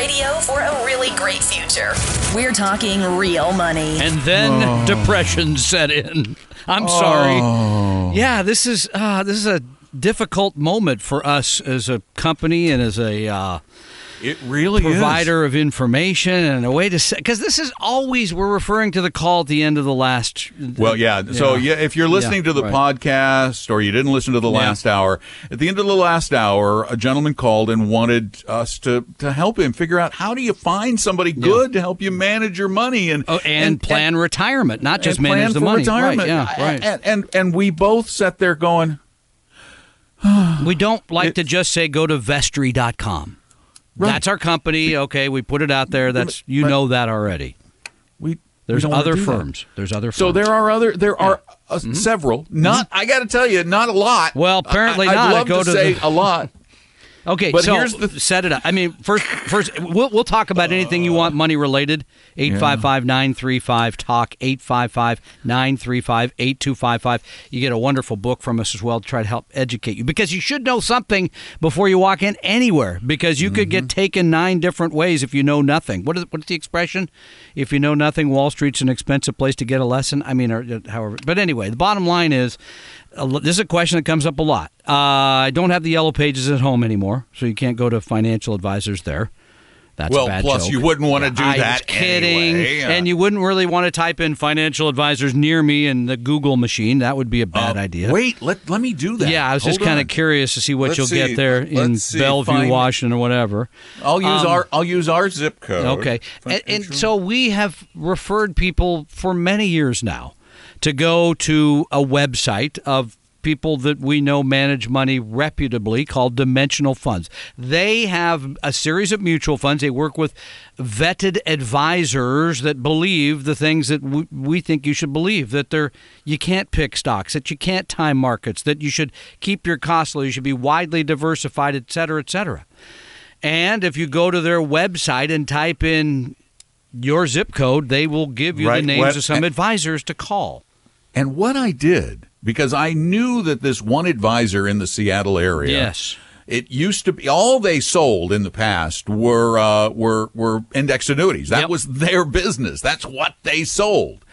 Radio for a really great future. We're talking real money. And then depression set in. I'm sorry. Yeah, this is uh, this is a difficult moment for us as a company and as a uh, It really provider of information and a way to say because this is always we're referring to the call at the end of the last. Well, yeah. So, yeah, if you're listening Yeah, to the right. podcast or you didn't listen to the Yeah. last hour, at the end of the last hour, a gentleman called and wanted us to to help him figure out how do you find somebody good to help you manage your money and Oh, and, plan retirement, not just and manage the money. retirement. Right, yeah, right. And, and and we both sat there going, We don't like to just say go to vestory.com. Right. That's our company. Okay, we put it out there. That's you But- know that already. we. There's we other do that. firms. There's other firms. So there are other there are uh, several. Not I got to tell you, not a lot. Mm-hmm. Well, apparently I, not. I'd love Go to, to say the- a lot. Okay, But so here's the- set it up. I mean, first, first, we'll, we'll talk about anything you want money related. 855 935 TALK, 855 935 8255. You get a wonderful book from us as well to try to help educate you because you should know something before you walk in anywhere because you could Mm-hmm. get taken nine different ways if you know nothing. What is, what's the expression? If you know nothing, Wall Street's an expensive place to get a lesson. I mean, or, uh, however. But anyway, the bottom line is this is a question that comes up a lot. Uh, I don't have the yellow pages at home anymore, so you can't go to financial advisors there. That's Well, a bad plus joke. you wouldn't want to do I that kidding, anyway. And you wouldn't really want to type in financial advisors near me in the Google machine. That would be a bad Uh, idea. Wait, let let me do that. Yeah, I was just kind of curious to see what Let's you'll see. get there in Let's. Bellevue, Find- Washington, or whatever. I'll use Um, our I'll use our zip code. Okay. And, and so we have referred people for many years now to go to a website of people that we know manage money reputably called Dimensional Funds. They have a series of mutual funds. They work with vetted advisors that believe the things that we, we think you should believe that they're you can't pick stocks, that you can't time markets, that you should keep your costs low, you should be widely diversified, et cetera, et cetera. And if you go to their website and type in your zip code, they will give you Right, the names what- of some advisors to call. And what I did because I knew that this one advisor in the Seattle area. Yes. It used to be all they sold in the past were uh, were were index annuities. That Yep. was their business. That's what they sold.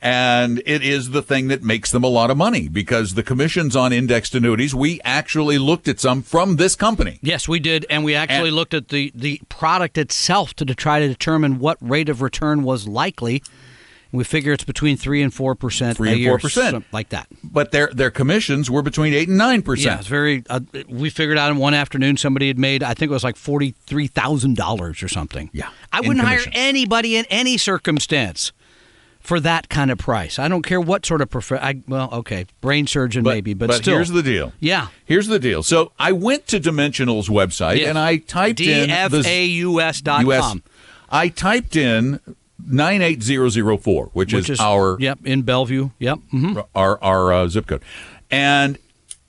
And it is the thing that makes them a lot of money because the commissions on indexed annuities, we actually looked at some from this company. Yes, we did, and we actually And- looked at the the product itself to, to try to determine what rate of return was likely. We figure it's between three and four percent, 3 and 4%. like that. But their their commissions were between eight and nine Yeah, percent. it's very. Uh, we figured out in one afternoon somebody had made, I think it was like forty three thousand dollars or something. Yeah, I wouldn't hire anybody in any circumstance for that kind of price. I don't care what sort of prof. I, well, okay, brain surgeon maybe, but, still. here's the deal. yeah. Here's the deal. So I went to Dimensional's website and I typed in DFAUS dot US. com, I typed in nine eight zero zero four, which, which is, our yep in Bellevue. Yep. hmm our our uh, zip code, and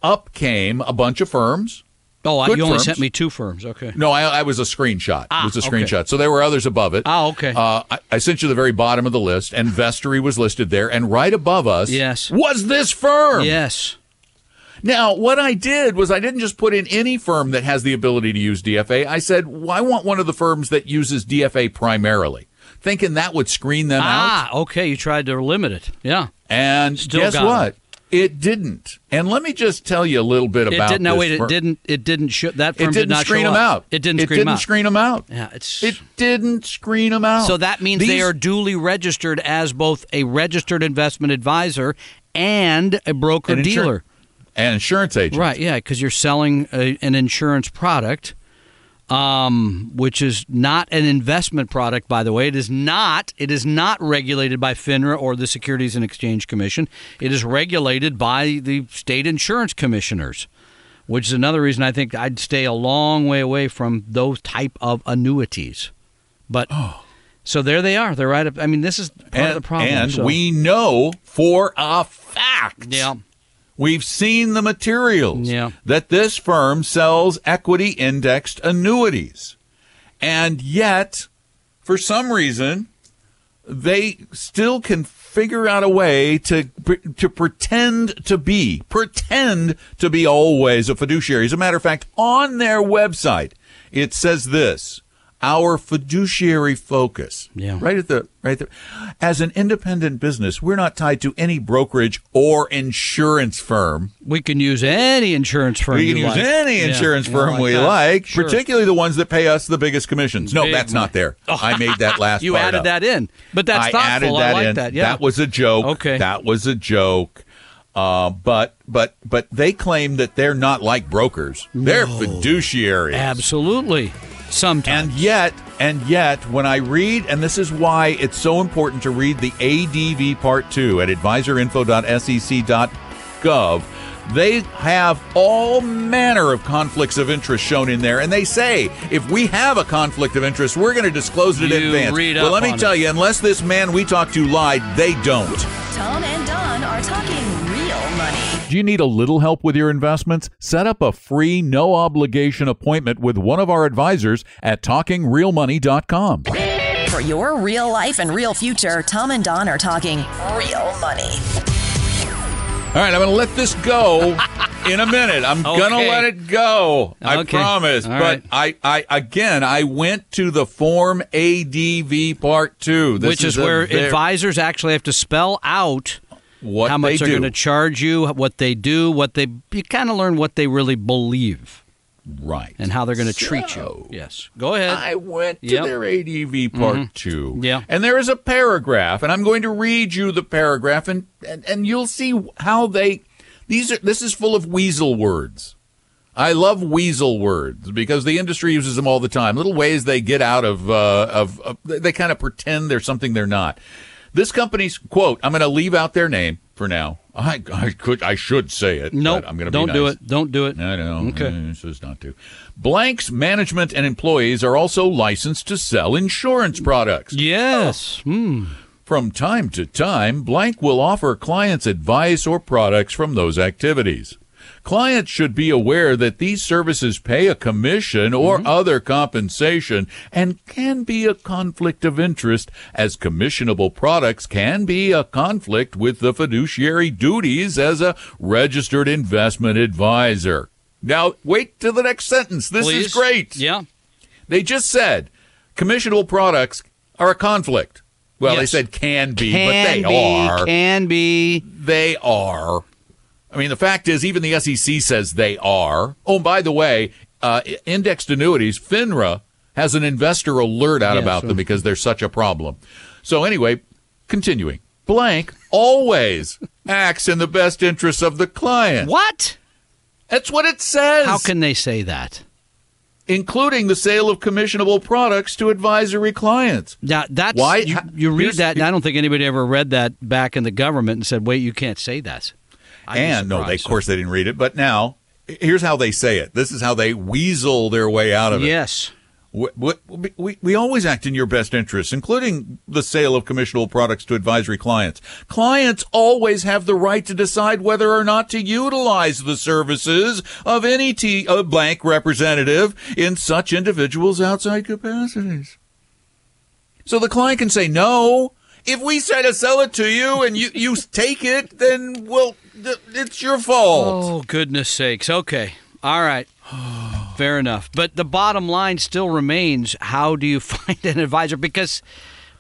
up came a bunch of firms. Oh, you only firms. sent me two firms. Okay. No, I, I was a screenshot. Ah, it was a okay. screenshot. So there were others above it. Oh, okay. Uh, I, I sent you the very bottom of the list, and Vestory was listed there, and right above us, Yes. was this firm. Yes. Now, what I did was I didn't just put in any firm that has the ability to use DFA. I said, well, I want one of the firms that uses DFA primarily, thinking that would screen them out. Ah, okay. You tried to limit it. Yeah. And Still guess what? It didn't. And let me just tell you a little bit It about didn't. No, wait. It didn't. It didn't. Show, that firm It did didn't screen them out. It didn't It screen didn't them out. screen them out. Yeah, it's It didn't screen them out. so that means they are duly registered as both a registered investment advisor and a broker an insur- dealer. and insurance agent. Right. Yeah, because you're selling a, an insurance product. Um, which is not an investment product, by the way. It is not. It is not regulated by FINRA or the Securities and Exchange Commission. It is regulated by the state insurance commissioners, which is another reason I think I'd stay a long way away from those type of annuities. But Oh. so there they are. They're right up. I mean, this is part and, of the problem. and so- we know for a fact. yeah. We've seen the materials Yeah. that this firm sells equity indexed annuities. And yet, for some reason, they still can figure out a way to to pretend to be pretend to be always a fiduciary. As a matter of fact, on their website, it says this: our fiduciary focus. Yeah. Right at the right there. As an independent business, we're not tied to any brokerage or insurance firm. We can use any insurance firm. We can use like. any insurance yeah, firm we that. like, Sure. particularly the ones that pay us the biggest commissions. No, Big that's not there. I made that last You added up. that in, but that's I thoughtful. added I that like in. that. Yeah, That was a joke. Okay. That was a joke. Uh, but but but they claim that they're not like brokers. They're fiduciaries. absolutely. Sometimes. And yet, and yet, when I read, and this is why it's so important to read the ADV Part 2 at advisorinfo.sec.gov, they have all manner of conflicts of interest shown in there. And they say, if we have a conflict of interest, we're going to disclose it in advance. read well, let me on tell it. you, unless this man we talked to lied, they don't. Tom and Don are talking real money. Do you need a little help with your investments? Set up a free, no obligation appointment with one of our advisors at talkingrealmoney.com. For your real life and real future, Tom and Don are talking real money. All right, I'm going to let this go in a minute. I'm going to let it go. I Okay. promise. All but right. I, I, again, I went to the Form ADV Part 2. This which is, a where ver- advisors actually have to spell out what how much they they're going to charge you, what they do, what they you kind of learn what they really believe right. and how they're going to treat you. Yes, go ahead. I went to Yep. their ADV Part 2. Yeah. And there is a paragraph, and I'm going to read you the paragraph, and, and, and you'll see how they. These are. This is full of weasel words. I love weasel words because the industry uses them all the time. Little ways they get out of, uh, of, of they kind of pretend they're something they're not. This company's quote. I'm going to leave out their name for now. I, I could, I should say it. no, but I'm going to don't be do it. Don't do it. I know. Okay. It says not to. Blank's management and employees are also licensed to sell insurance products. Yes. Hmm. From time to time, Blank will offer clients advice or products from those activities. Clients should be aware that these services pay a commission or mm-hmm. other compensation and can be a conflict of interest, as commissionable products can be a conflict with the fiduciary duties as a registered investment advisor. Now, wait till the next sentence. This Please. is great. Yeah. They just said commissionable products are a conflict. Well, they said can be, Can but they be, are. Can be. They are. I mean, the fact is, even the SEC says they are. Oh, and by the way, uh, indexed annuities, FINRA has an investor alert out Yeah, about them because they're such a problem. So, anyway, continuing. Blank always acts in the best interests of the client. What? That's what it says. How can they say that? including the sale of commissionable products to advisory clients. Now that's Why- you, you read that, and I don't think anybody ever read that back in the government and said, "Wait, you can't say that." I'd and no, they, of course they didn't read it. But now, here's how they say it. This is how they weasel their way out of it. Yes. We, we, we, always act in your best interests, including the sale of commissionable products to advisory clients. Clients always have the right to decide whether or not to utilize the services of any T, uh, blank representative in such individuals' outside capacities. So the client can say no. If we try to sell it to you and you, you take it, then, well, th- it's your fault. Oh goodness sakes. Okay. All right. Fair enough. But the bottom line still remains: How do you find an advisor? Because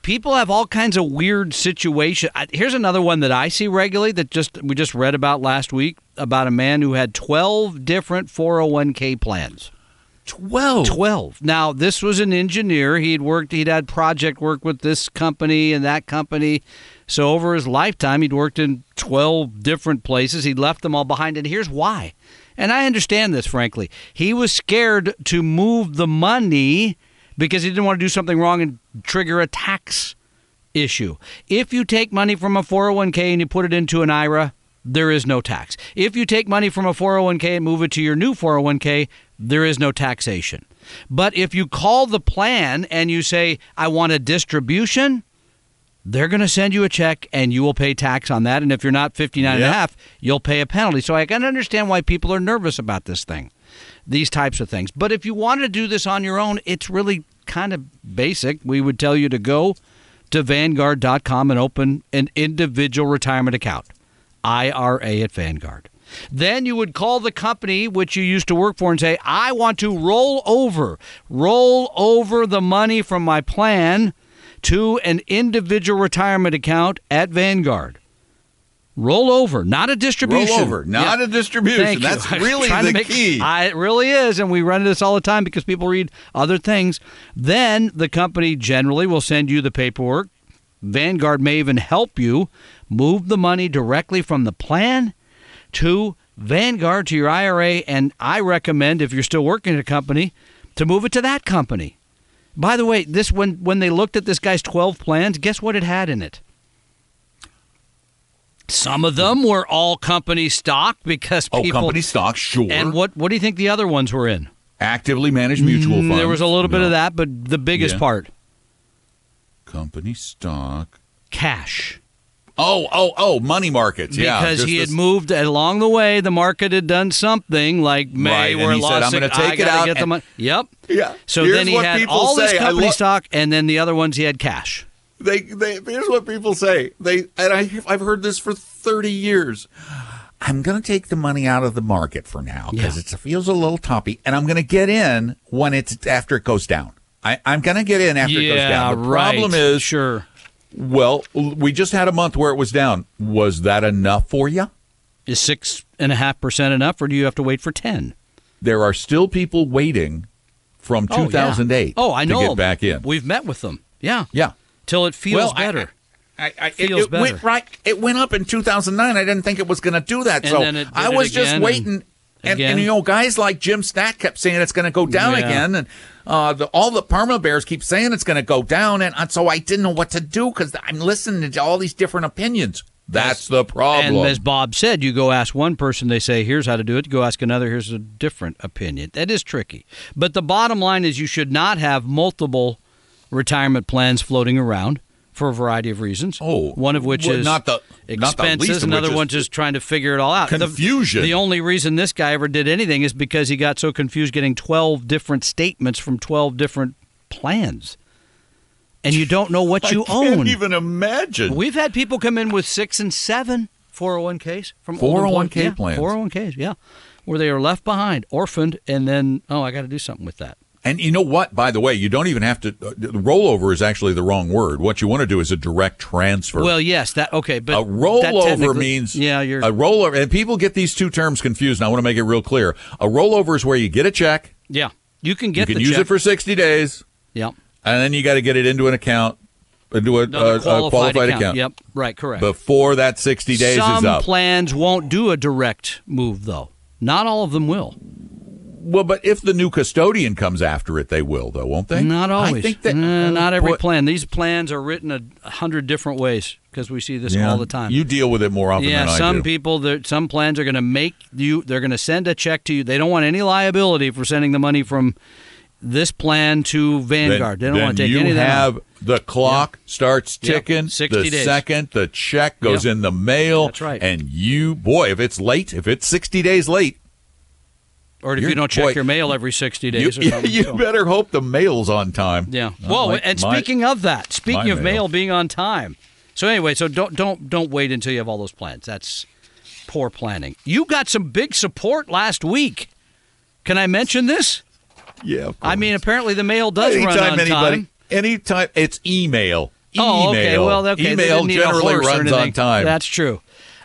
people have all kinds of weird situations. Here's another one that I see regularly that just we just read about last week about a man who had 12 different 401k plans. 12. 12. Now, this was an engineer. He'd worked, he'd had project work with this company and that company. So over his lifetime, he'd worked in 12 different places. He left them all behind. And here's why. And I understand this, frankly. He was scared to move the money because he didn't want to do something wrong and trigger a tax issue. If you take money from a 401k and you put it into an IRA, there is no tax. If you take money from a 401k and move it to your new 401k, there is no taxation. But if you call the plan and you say, I want a distribution, they're going to send you a check and you will pay tax on that. And if you're not 59 Yep. and a half, you'll pay a penalty. So I can understand why people are nervous about this thing, these types of things. But if you want to do this on your own, it's really kind of basic. We would tell you to go to Vanguard.com and open an individual retirement account, IRA at Vanguard. Then you would call the company which you used to work for and say, I want to roll over, roll over the money from my plan to an individual retirement account at Vanguard. Roll over, not a distribution. Roll over, not Yeah. a distribution. Thank. That's I'm really the make- key. I, it really is, and we run into this all the time because people read other things. Then the company generally will send you the paperwork. Vanguard may even help you move the money directly from the plan to Vanguard to your IRA. And I recommend, if you're still working at a company, to move it to that company. By the way, this when when they looked at this guy's 12 plans, guess what it had in it? Some of them were all company stock because oh, company stock, sure. And what what do you think the other ones were in? actively managed mutual Mm, funds. There was a little bit No. of that, but the biggest Yeah. part, Company stock. cash. Oh, oh, oh, money markets. yeah, because he had this- moved along the way, the market had done something like May Right, and where he said, "I'm gonna it, I take it out Get the and- money. Yep. Yeah. So Here's then he had all this say. I company lo- stock, and then the other ones he had cash. They, they, here's what people say. They, and I, I've heard this for 30 years. I'm going to take the money out of the market for now because Yeah. it feels a little toppy, and I'm going to get in when it's after it goes down. I, I'm going to get in after it goes down. The right. problem is, sure. Well, we just had a month where it was down. Was that enough for you? Is six and a half percent enough, or do you have to wait for ten? There are still people waiting from Oh, yeah. 2008 Oh, I know. to get back in. We've met with them. Yeah, yeah. till it feels Well, I- better. I, I, Feels it, it better. went right. It went up in 2009. I didn't think it was going to do that. And so then it did I was just waiting. and And, again. and, you know, guys like Jim Stack kept saying it's going to go down Yeah. again, and uh, the, all the perma bears keep saying it's going to go down, and, and so I didn't know what to do because I'm listening to all these different opinions. That's the problem. And as Bob said, you go ask one person, they say, here's how to do it. You go ask another, here's a different opinion. That is tricky. But the bottom line is you should not have multiple retirement plans floating around for a variety of reasons. Oh, one of which well, is not the- not the expenses, another one just trying to figure it all out. Confusion. The, only reason this guy ever did anything is because he got so confused getting 12 different statements from 12 different plans. And you don't know what you own. even imagine. We've had people come in with six and seven 401ks from old 401k employees. yeah, plans. 401ks, yeah, where they are left behind, orphaned, and then oh, I got to do something with that. And you know what? By the way, you don't even have to. Uh, rollover is actually the wrong word. What you want to do is a direct transfer. Well, yes, that okay, but a rollover means yeah, you're a rollover, and people get these two terms confused. And I want to make it real clear. A rollover is where you get a check, yeah, you can get you can the use check. it for sixty days, yeah, and then you got to get it into an account, into a, a- a qualified account, Yep, right, correct. before that sixty days Some is up. plans won't do a direct move though. Not all of them will. Well, but if the new custodian comes after it, they will, though, won't they? Not always. I think that Uh, not every Boy, plan. These plans are written a hundred different ways because we see this yeah, all the time. You deal with it more often Yeah, than I some people, some plans are going to make you. They're going to send a check to you. They don't want any liability for sending the money from this plan to Vanguard. Then, they don't want to take you any of that. have the clock starts Yep. ticking. 60 the days. second the check goes Yep. in the mail. That's right. And you, boy, if it's late, if it's sixty days late, or if you're- you don't check boy, your mail every sixty you, days or something. you so. better hope the mail's on time. Yeah. Not Well, like and my- speaking of that, speaking of mail. mail being on time. So anyway, so don't don't don't wait until you have all those plans. That's poor planning. You got some big support last week. Can I mention this? yeah, I mean, apparently the mail does anytime run on anybody, time. anytime it's email. Oh, okay. Well, okay. Email didn't need a generally runs on time. That's true.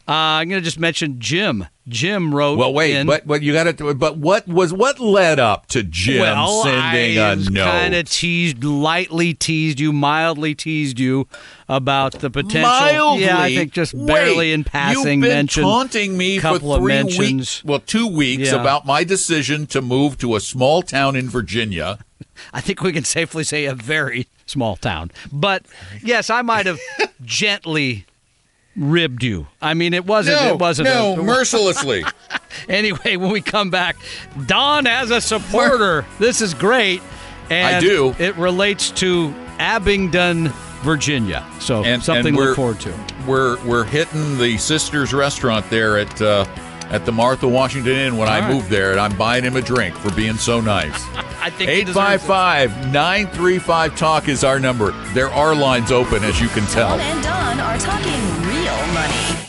Uh, I'm going to just mention Jim. Jim wrote. Well, wait, in, but but you got to. But what was what led up to Jim well, sending I a note? kind of teased, lightly teased you, mildly teased you about the potential. Mildly, yeah, I think just barely Wait, in passing You've been mentioned. taunting me for couple of three weeks. Well, two weeks Yeah. about my decision to move to a small town in Virginia. I think we can safely say a very small town. But yes, I might have gently ribbed you. I mean, it wasn't. it wasn't. no, a, mercilessly. Anyway, when we come back, Don as a supporter. This is great. And I do. It relates to Abingdon, Virginia. So And- something and to we're- look forward to. we're we're hitting the sisters restaurant there at uh, at the Martha Washington Inn when I All right. moved there, and I'm buying him a drink for being so nice. I think he 855 935 Talk is our number. There are lines open, as you can tell. Tom and Don are talking real money.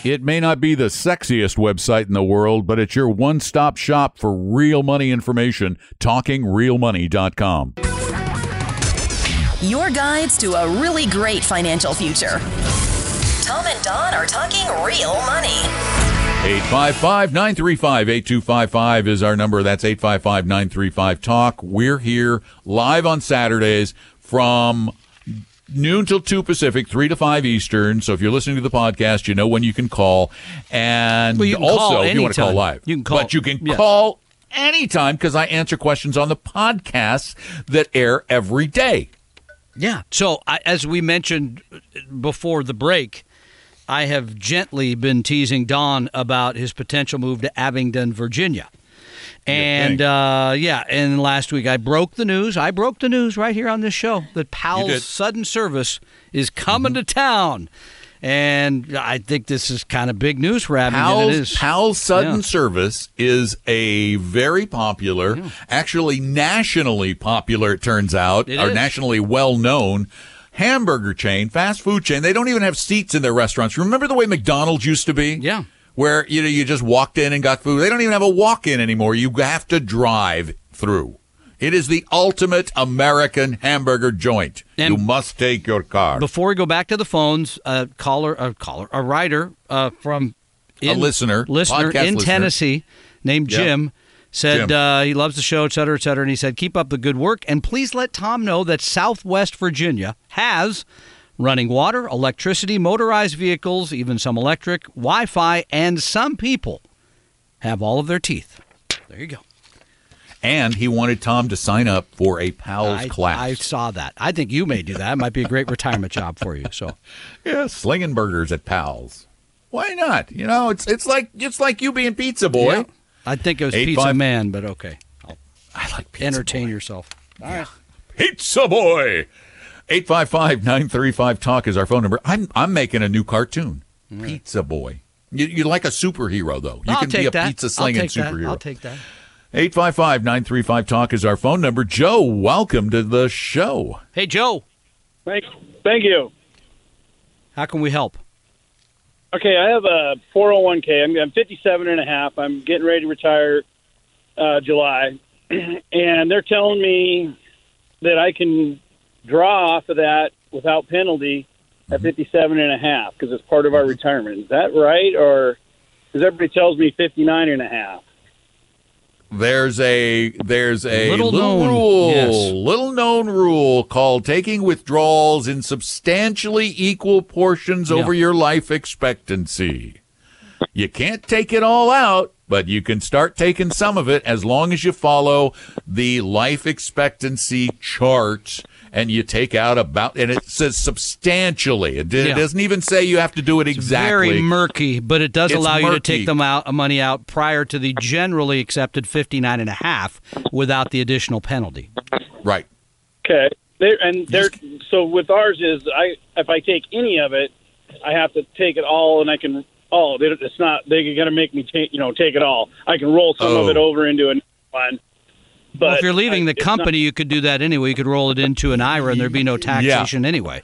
It may not be the sexiest website in the world, but it's your one stop shop for real money information. TalkingRealMoney.com. Your guides to a really great financial future. Tom and Don are talking real money. 855 935 8255 is our number. That's 855 935 Talk. We're here live on Saturdays from noon till 2 Pacific, 3 to 5 Eastern. So if you're listening to the podcast, you know when you can call. And Well, you can also, call if you want to call live, You can call- But you can yes. call anytime because I answer questions on the podcasts that air every day. Yeah. So, I, as we mentioned before the break, I have gently been teasing Don about his potential move to Abingdon, Virginia. And uh, yeah, and last week I broke the news. I broke the news right here on this show that. Pal's Sudden Service is coming to town. And I think this is kind of big news for Abingdon. it Pal's, is. Sudden Yeah. Service is a very popular, actually nationally popular, it turns out, It or is. nationally well known hamburger chain, fast food chain. They don't even have seats in their restaurants. Remember the way McDonald's used to be? Yeah. Where, you know, you just walked in and got food. They don't even have a walk in anymore. You have to drive through. It is the ultimate American hamburger joint. And- you must take your car. Before we go back to the phones, a caller, a caller, a writer uh, from A listener, listener in listener. Tennessee named Yeah. Jim said. Uh, he loves the show, et cetera, et cetera, and he said keep up the good work and please let Tom know that Southwest Virginia has running water, electricity, motorized vehicles, even some electric, Wi-Fi, and some people have all of their teeth. There you go. and he wanted Tom to sign up for a Pal's I, class. I saw that. I think you may do that. It might be a great retirement job for you. So Yeah, slinging burgers at Pal's. Why not? You know, it's it's like it's like you being pizza boy. Yeah. I think it was Eight, Pizza five- Man, but okay. I'll I like pizza Entertain boy. yourself. All right. Pizza boy. 855-935 talk is our phone number. I'm I'm making a new cartoon. Pizza boy. You, you're like a superhero though. You I'll can take be a that. pizza I'll slinging take that. I'll take that. 855-935 talk is our phone number. Joe, welcome to the show. Hey, Joe, Thank, thank you. how can we help? Okay, I have a 401k. I'm, I'm 57 and a half. I'm getting ready to retire uh, July, and they're telling me that I can draw off of that without penalty at mm-hmm. 57 and a half because it's part of our retirement. Is that right, or because everybody tells me 59 and a half? There's a there's a Little little, known, rule, yes. little known rule called taking withdrawals in substantially equal portions Yeah. over your life expectancy. You can't take it all out, but you can start taking some of it as long as you follow the life expectancy chart and you take out about and it says substantially. It, it Yeah. doesn't even say you have to do it exactly. Very murky, but it does It's allow you to murky. take them out money out prior to the generally accepted 59 and a half without the additional penalty. right. Okay. They and they're so with ours is I if I take any of it, I have to take it all, and I can. Oh, it's not. They're going to make me take you know take it all. I can roll some of Oh. it over into a new one. But well, if you're leaving I- the it's not- company, you could do that anyway. You could roll it into an IRA and there'd be no taxation anyway.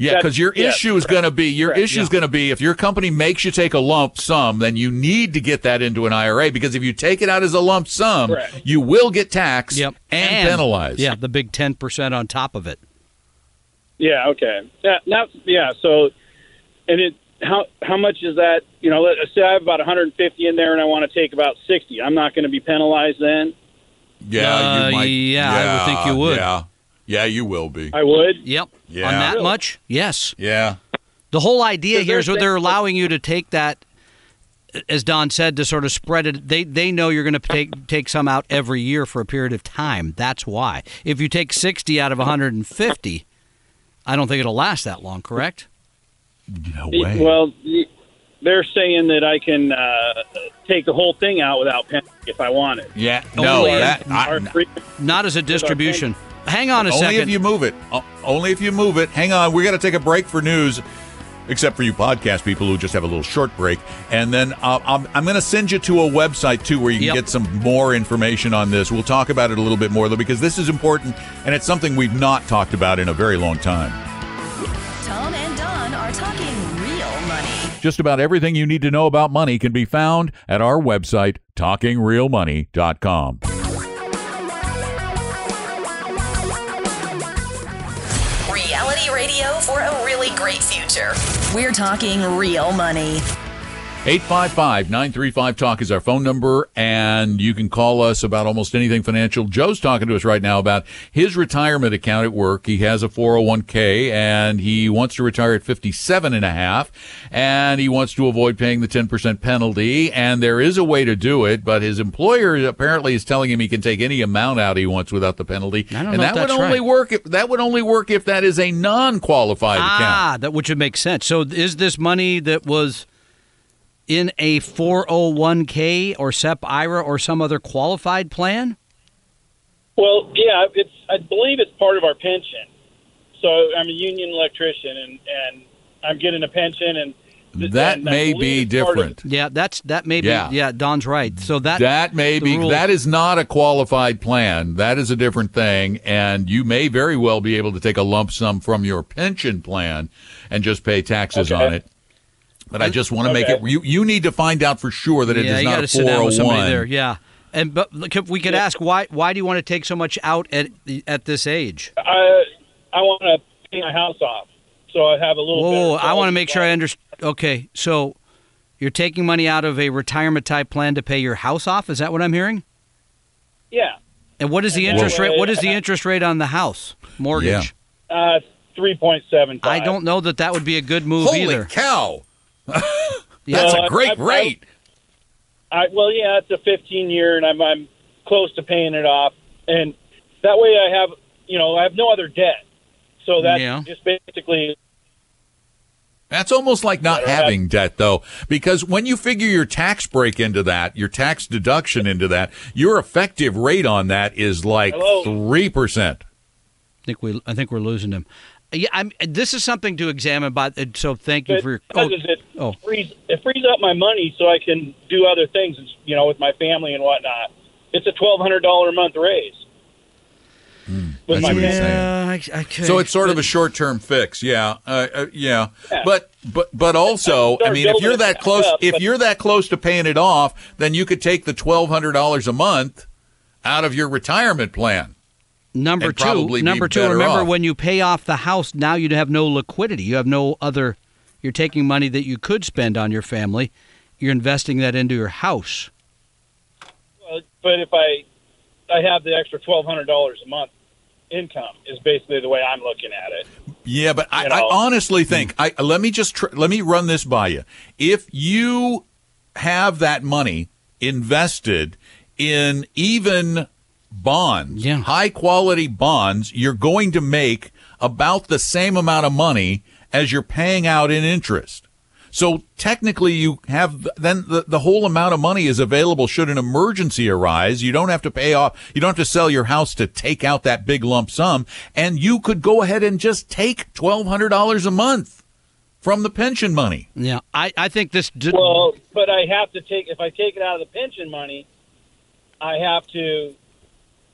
Yeah, because your yeah, issue is going to be your correct, issue is going to be if your company makes you take a lump sum, then you need to get that into an IRA because if you take it out as a lump sum, Correct. you will get taxed Yep. and, penalized. Yeah, the big 10% on top of it. Yeah. Okay. Yeah. Now. Yeah. So, and it how how much is that? You know, let's say I have about 150 in there, and I want to take about 60. I'm not going to be penalized then. Yeah, Uh, you might. yeah, I would think you would. Yeah, yeah, you will be. I would. Yep. Yeah. On that Really? much? Yes. Yeah, The whole idea here is they're what they're allowing you to take that, as Don said, to sort of spread it. They they know you're going to take take some out every year for a period of time. That's why. If you take 60 out of 150, I don't think it'll last that long. Correct? no way. Well, y- they're saying that I can uh, take the whole thing out without penalty if I want it. yeah, no, Only- that I, free- Not as a distribution. Hang on a only second. if you move it. O- Only if you move it. Hang on, we got to take a break for news. Except for you podcast people who just have a little short break, and then uh, I'm, I'm going to send you to a website too where you can Yep. get some more information on this. We'll talk about it a little bit more though because this is important and it's something we've not talked about in a very long time. Tom and Don are talking real money. Just about everything you need to know about money can be found at our website, talkingrealmoney.com. Reality radio for a really great future. We're talking real money. 855 935 Talk is our phone number, and you can call us about almost anything financial. Joe's talking to us right now about his retirement account at work. He has a 401k and he wants to retire at 57 and a half, and he wants to avoid paying the 10% penalty. And there is a way to do it, but his employer apparently is telling him he can take any amount out he wants without the penalty. And that would only right. work if that would only work if that is a non-qualified account. ah, that which would make sense. So is this money that was in a 401k or SEP IRA or some other qualified plan? Well, yeah, it's. I believe it's part of our pension. So I'm a union electrician, and and I'm getting a pension, and th- That and may be it's part of- different. Yeah, that's that may be. Yeah. Yeah, Don's right. So that That may be rule- that is not a qualified plan. That is a different thing, and you may very well be able to take a lump sum from your pension plan and just pay taxes Okay. on it. But I just want to make it. You you need to find out for sure that it yeah, is not got a to sit down with four hundred somebody there. one. Yeah, and but look, if we could ask why why do you want to take so much out at at this age? I I want to pay my house off, so I have a little. Whoa, better I want to make sure I understand. Okay, so you're taking money out of a retirement type plan to pay your house off. Is that what I'm hearing? Yeah, And what is the interest rate? What is the interest rate on the house mortgage? uh, three point seven. I don't know that that would be a good move Holy either. cow! Yeah. That's Well, a I- great I- I- rate. I well, yeah, it's a 15 year, and I'm I'm close to paying it off, and that way I have you know I have no other debt, so that's Yeah. just basically That's almost like not Better have- having debt, though, because when you figure your tax break into that, your tax deduction into that, your effective rate on that is like three percent. I think we I think we're losing him. Yeah, I'm, this is something to examine. But so thank you But for your. because Oh, it oh. frees it frees up my money so I can do other things, you know, with my family and whatnot. It's a twelve hundred dollar a month raise. that's my what he's family. saying. yeah, I, okay. So it's sort of a short-term fix, yeah, uh, uh, yeah. Yeah. But but but also, I Start mean, if you're that close, up, if but- you're that close to paying it off, then you could take the twelve hundred dollars a month out of your retirement plan. Number and two, probably be number two. Remember, off. when you pay off the house, now you have no liquidity. You have no other. You're taking money that you could spend on your family. You're investing that into your house. Well, but if I I have the extra twelve hundred dollars a month income is basically the way I'm looking at it. Yeah, but I, I honestly think I let me just tr- let me run this by you. If you have that money invested in even bonds, Yeah. high quality bonds, you're going to make about the same amount of money as you're paying out in interest. So technically you have then the, the whole amount of money is available should an emergency arise. You don't have to pay off, you don't have to sell your house to take out that big lump sum and you could go ahead and just take $1200 a month from the pension money. Yeah, I, I think this. d- Well, but I have to take if I take it out of the pension money, I have to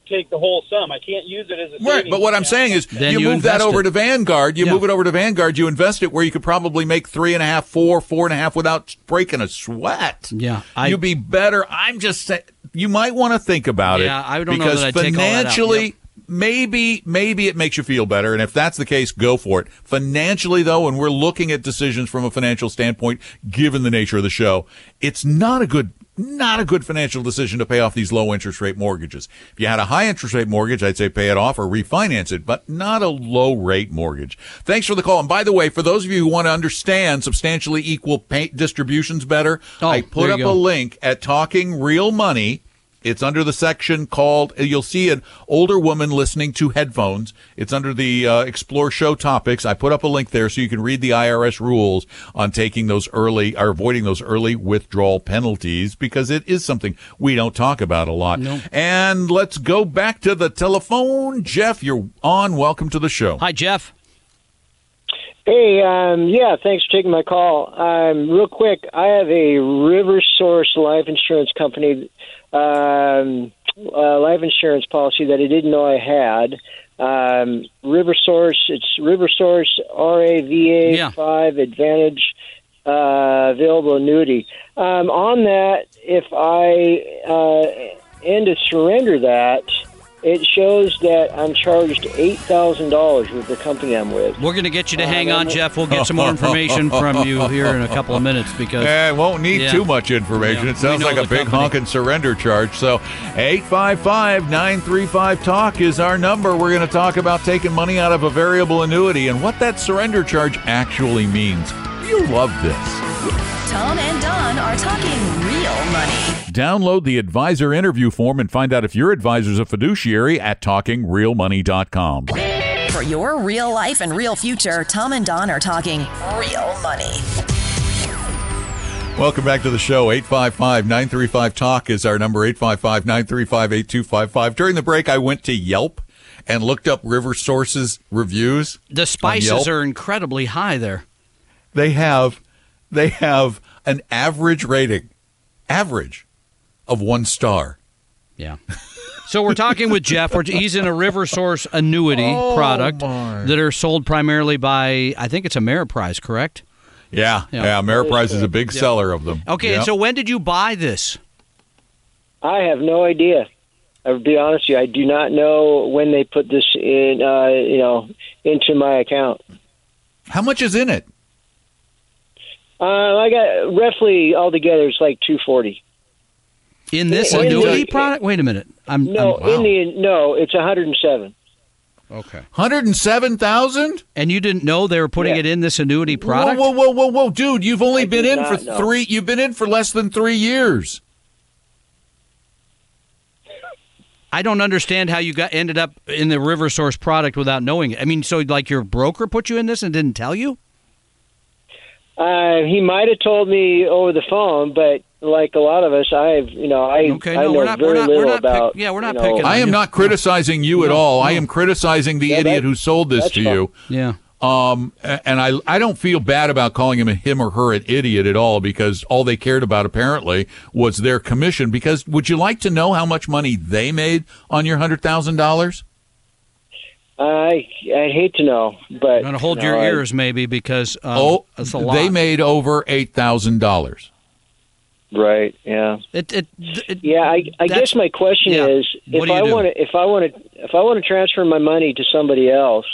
take the whole sum. I can't use it as a Right, but what I'm saying is, Then you, you move that over it. to Vanguard. You Yeah. move it over to Vanguard. You invest it where you could probably make three and a half, four, four and a half without breaking a sweat. Yeah, I- you'd be better. I'm just saying, you might want to think about it. Yeah, I don't know because that I'd take all that out. financially, maybe maybe it makes you feel better and if that's the case go for it financially though when we're looking at decisions from a financial standpoint given the nature of the show it's not a good not a good financial decision to pay off these low interest rate mortgages. If you had a high interest rate mortgage, I'd say pay it off or refinance it, but not a low rate mortgage. Thanks for the call. And by the way, for those of you who want to understand substantially equal pay- distributions better, Oh, I put up you a link at Talking Real Money. It's under the section called, you'll see an older woman listening to headphones. It's under the uh, Explore Show topics. I put up a link there so you can read the IRS rules on taking those early, or avoiding those early withdrawal penalties because it is something we don't talk about a lot. And let's go back to the telephone. Jeff, you're on. Welcome to the show. Hi, Jeff. Hey, um, yeah, thanks for taking my call. Um, real quick, I have a River Source life insurance company, um, uh, life insurance policy that I didn't know I had. Um, RiverSource, it's RiverSource RAVA Yeah. 5 Advantage uh, available annuity. Um, on that, if I uh, end to surrender that, it shows that I'm charged eight thousand dollars with the company I'm with. We're going to get you to hang on, Jeff. We'll get some more information from you here in a couple of minutes because Eh, won't need Yeah. too much information. Yeah, It sounds like a big company. honking surrender charge. So 855-935-TALK is our number. We're going to talk about taking money out of a variable annuity and what that surrender charge actually means. You'll love this. Tom and Don are talking real money. Download the advisor interview form and find out if your advisor's a fiduciary at talkingrealmoney.com. For your real life and real future, Tom and Don are talking real money. Welcome back to the show. 855-935-TALK is our number. 855-935-8255. During the break, I went to Yelp and looked up River Sources reviews. the spices are incredibly high there. They have they have an average rating average of one star Yeah. So we're talking with Jeff. We're, he's in a RiverSource annuity Oh, product my. that are sold primarily by, I think it's Ameriprise, correct? yeah Yeah. yeah, ameriprise is a big Yeah. seller of them Okay, Yep. and so when did you buy this? I have no idea. I'll be honest with you. I do not know when they put this in, uh, you know, into my account. how much is in it Uh, I got roughly altogether it's like two forty. In this In the- annuity product? Wait a minute. I'm No, I'm- in the no, it's one hundred and seven. okay. 107000 And you didn't know they were putting Yeah. it in this annuity product? whoa whoa whoa whoa whoa dude you've only I been in for know. three you've been in for less than three years I don't understand how you got ended up in the RiverSource product without knowing it. I mean, so like your broker put you in this and didn't tell you? Uh, he might have told me over the phone, but like a lot of us, I've you know I Okay, I no, know we're not- very we're not- we're little not pick- about. yeah, we're not you know, picking i am you- not criticizing you at No, all i am criticizing the Yeah, idiot that- who sold this to fine. you Yeah. Um, and I I don't feel bad about calling him a him or her an idiot at all because all they cared about apparently was their commission. Because would you like to know how much money they made on your hundred thousand dollars? I I hate to know, but I'm going to hold you your know, I- ears maybe because um, Oh, it's a lot. they made over eight thousand dollars. right? Yeah. it, it, it, Yeah, I, I guess my question yeah. is if I want to if I want to if I want to transfer my money to somebody else,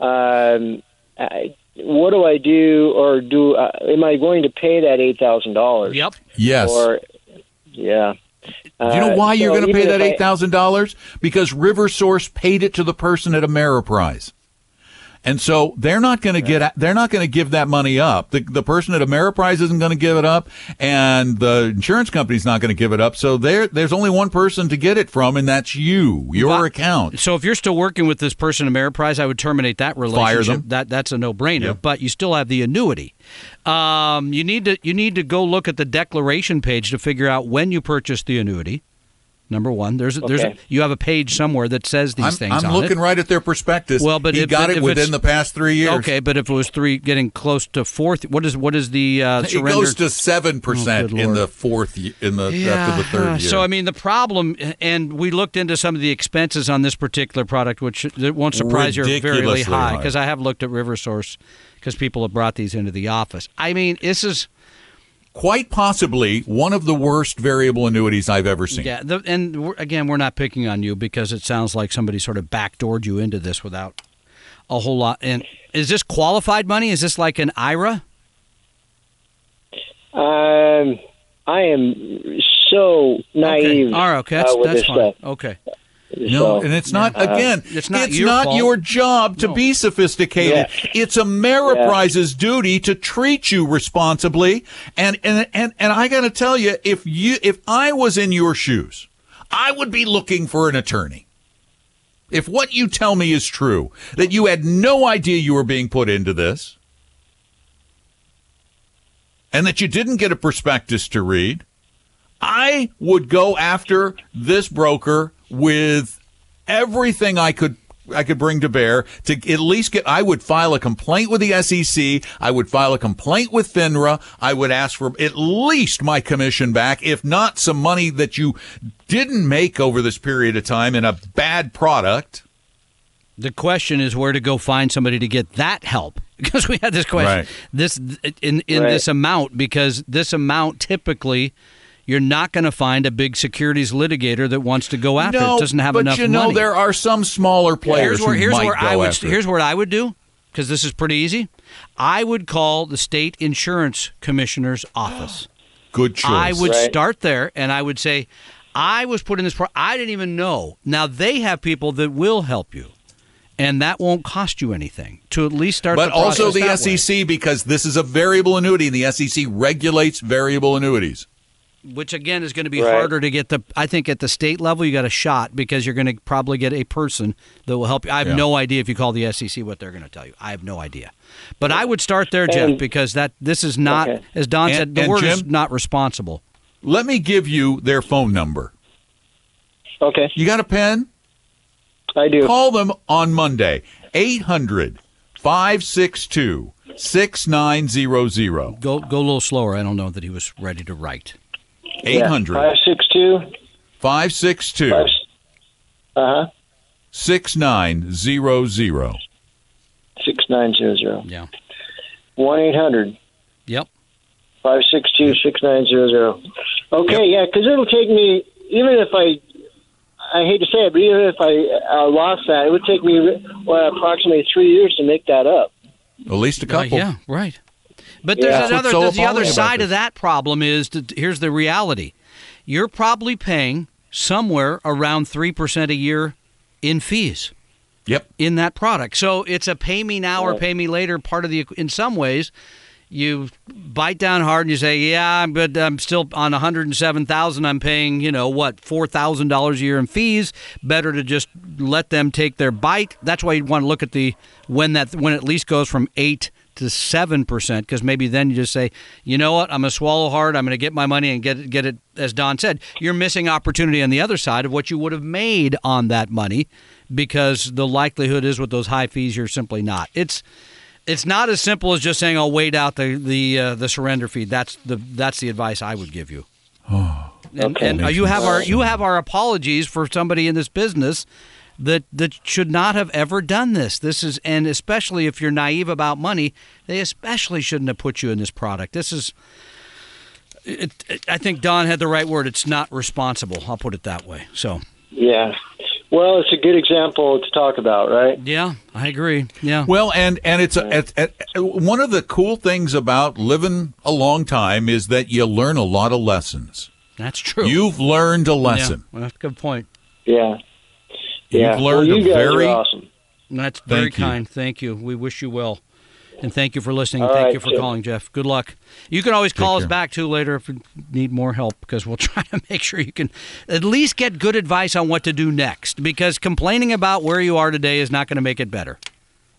um, I, what do I do, or do uh, am I going to pay that eight thousand dollars? Yep. Yes. Or yeah. Do you know Uh, why you're so going to pay that eight thousand dollars? Because RiverSource paid it to the person at Ameriprise, and so they're not going to get they're not going to give that money up. The the person at Ameriprise isn't going to give it up, and the insurance company's not going to give it up. So there there's only one person to get it from, and that's you, your account. So if you're still working with this person, at Ameriprise, I would terminate that relationship. Fire them. That that's a no-brainer. Yep. But you still have the annuity. Um, you need to you need to go look at the declaration page to figure out when you purchased the annuity. Number one, there's there's a, you have a page somewhere that says these I'm, things I'm on looking it. right at their prospectus. Well, but he if- got but it if within the past three years. Okay, but if it was three, getting close to fourth, what is what is the uh, It surrender? goes to seven percent Oh, in the fourth ye- in the after the third year. So I mean, the problem, and we looked into some of the expenses on this particular product, which it won't surprise you are very high high. because I have looked at RiverSource because people have brought these into the office. I mean, this is quite possibly one of the worst variable annuities I've ever seen. Yeah, the, and we're, again, we're not picking on you because it sounds like somebody sort of backdoored you into this without a whole lot. And is this qualified money? Is this like an IRA? Um, I am so naive. Okay. All right, okay, uh, that's, with that's fine. stuff. Okay. No, So, and it's not uh, again. It's not your fault. your job to No. be sophisticated. It's Ameriprise's duty to treat you responsibly. And and and and I got to tell you, if you if I was in your shoes, I would be looking for an attorney. If what you tell me is true, that you had no idea you were being put into this, and that you didn't get a prospectus to read, I would go after this broker with everything I could I could bring to bear to at least get I would file a complaint with the SEC, I would file a complaint with FINRA, I would ask for at least my commission back, if not some money that you didn't make over this period of time in a bad product. The question is where to go find somebody to get that help because we had this question Right. this in in Right. this amount because this amount typically you're not going to find a big securities litigator that wants to go after no, it. Doesn't have but enough you know money. there are some smaller players here's where who here's might where go I would after here's what I would do because this is pretty easy. I would call the state insurance commissioner's office. Good choice. I would Right. start there and I would say, I was put in this. Pro- I didn't even know. Now they have people that will help you, and that won't cost you anything to at least start. but the also the that way. SEC because this is a variable annuity and the SEC regulates variable annuities. Which again is going to be Right. harder to get the. I think at the state level you got a shot because you're going to probably get a person that will help you. I have Yeah. no idea if you call the SEC what they're going to tell you. I have no idea, but I would start there, Jeff, And- because that this is not, Okay. as Don And- said, the and word is not responsible. Let me give you their phone number. Okay, You got a pen? I do. Call them on Monday. 800 562 6900. Go go a little slower. I don't know that he was ready to write. 800 Five six two. 562 Uh huh. 6900. Six nine zero zero. Yeah. One eight hundred Yep. five six two six nine zero zero. Okay, yeah, because it'll take me even if I. I hate to say it, but even if I uh, lost that, it would take me well, approximately three years to make that up. At least a Uh, couple. yeah, right. But there's That's another. so there's the other appalling about side of that problem is that here's the reality: you're probably paying somewhere around three percent a year in fees Yep. in that product. So it's a pay me now or pay me later part of the. In some ways, you bite down hard and you say, "Yeah, but I'm still on 107,000. I'm paying, you know, what four thousand dollars a year in fees. Better to just let them take their bite." That's why you want to look at the when that when it at least goes from eight to seven percent, because maybe then you just say, "You know what? I'm going to swallow hard. I'm going to get my money and get it, get it." As Don said, you're missing opportunity on the other side of what you would have made on that money, because the likelihood is with those high fees, you're simply not. It's it's not as simple as just saying I'll wait out the the uh, the surrender fee. That's the that's the advice I would give you. and, Okay. and you have our you have our apologies for somebody in this business that that should not have ever done this. This is and especially if you're naive about money, they especially shouldn't have put you in this product. This is. It, it, I think Don had the right word. It's not responsible. I'll put it that way. So, Yeah. Well, it's a good example to talk about, right? yeah, I agree. Yeah. Well, and and it's, a, it's it, one of the cool things about living a long time is that you learn a lot of lessons. That's true. You've learned a lesson. Yeah, that's a good point. Yeah. You've Yeah. learned well, you a guys very are awesome. That's very Thank you. kind. Thank you. We wish you well. And thank you for listening. All thank right, you for Jeff. calling, Jeff. Good luck. You can always call us back too later if you need more help because we'll try to make sure you can at least get good advice on what to do next because complaining about where you are today is not going to make it better.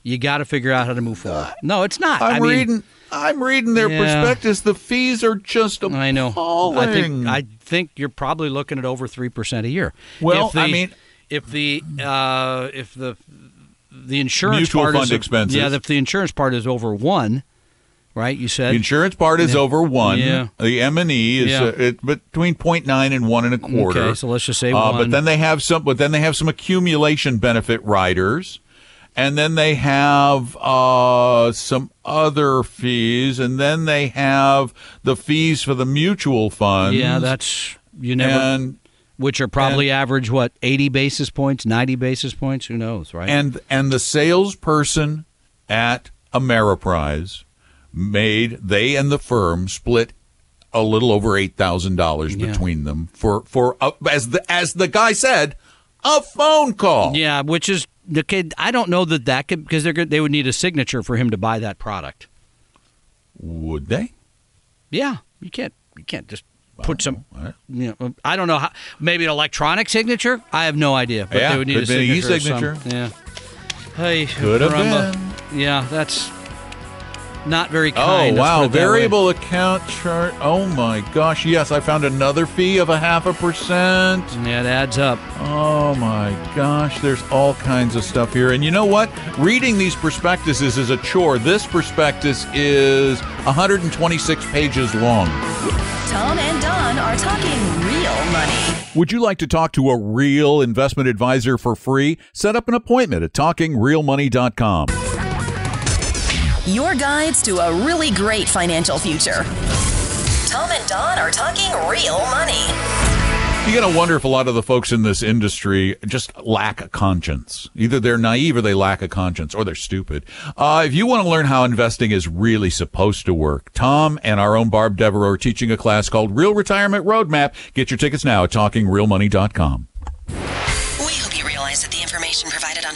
You got to figure out how to move forward. Uh, no, it's not. I'm I mean, reading. I'm reading their Yeah. prospectus. The fees are just appalling. I know. I think I think you're probably looking at over three percent a year. Well, the- I mean- if the uh, if the the insurance Mutual part fund is expenses. yeah, if the insurance part is over one, right? You said The insurance part is over one. Yeah. The M and E is Yeah. uh, it, between 0.9 and one and a quarter. Okay, so let's just say Uh, one. but then they have some. But then they have some accumulation benefit riders, and then they have uh, some other fees, and then they have the fees for the mutual funds. Yeah, that's you never. and which are probably average what 80 basis points, 90 basis points. Who knows, right? and and the salesperson at Ameriprise made they and the firm split a little over eight thousand dollars Yeah. between them for for as the as the guy said a phone call. yeah, which is the kid. I don't know that that could because they're good. They would need a signature for him to buy that product. Would they? Yeah, you can't. You can't just put some. I- You know, I don't know how. Maybe an electronic signature. I have no idea. But Yeah, they would need a signature. e-signature. Yeah. Hey, Could have been. Yeah, that's not very Oh kind. let's wow! put it that way. Variable account chart. Oh my gosh! Yes, I found another fee of a half a percent. Yeah, it adds up. Oh my gosh, there's all kinds of stuff here. And you know what? Reading these prospectuses is a chore. This prospectus is 126 pages long. Tom and Don are talking real money. Would you like to talk to a real investment advisor for free? Set up an appointment at talkingrealmoney.com. Your guides to a really great financial future. Tom and Don are talking real money. You got to wonder if a lot of the folks in this industry just lack a conscience. Either they're naive or they lack a conscience or they're stupid. Uh, if you want to learn how investing is really supposed to work, Tom and our own Barb Devereaux are teaching a class called Real Retirement Roadmap. Get your tickets now at talkingrealmoney.com. We hope you realize that the information provided on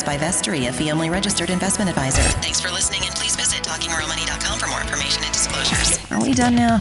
by Vestory, a fee-only registered investment advisor. Thanks for listening, and please visit talkingrealmoney.com for more information and disclosures. Are we done now?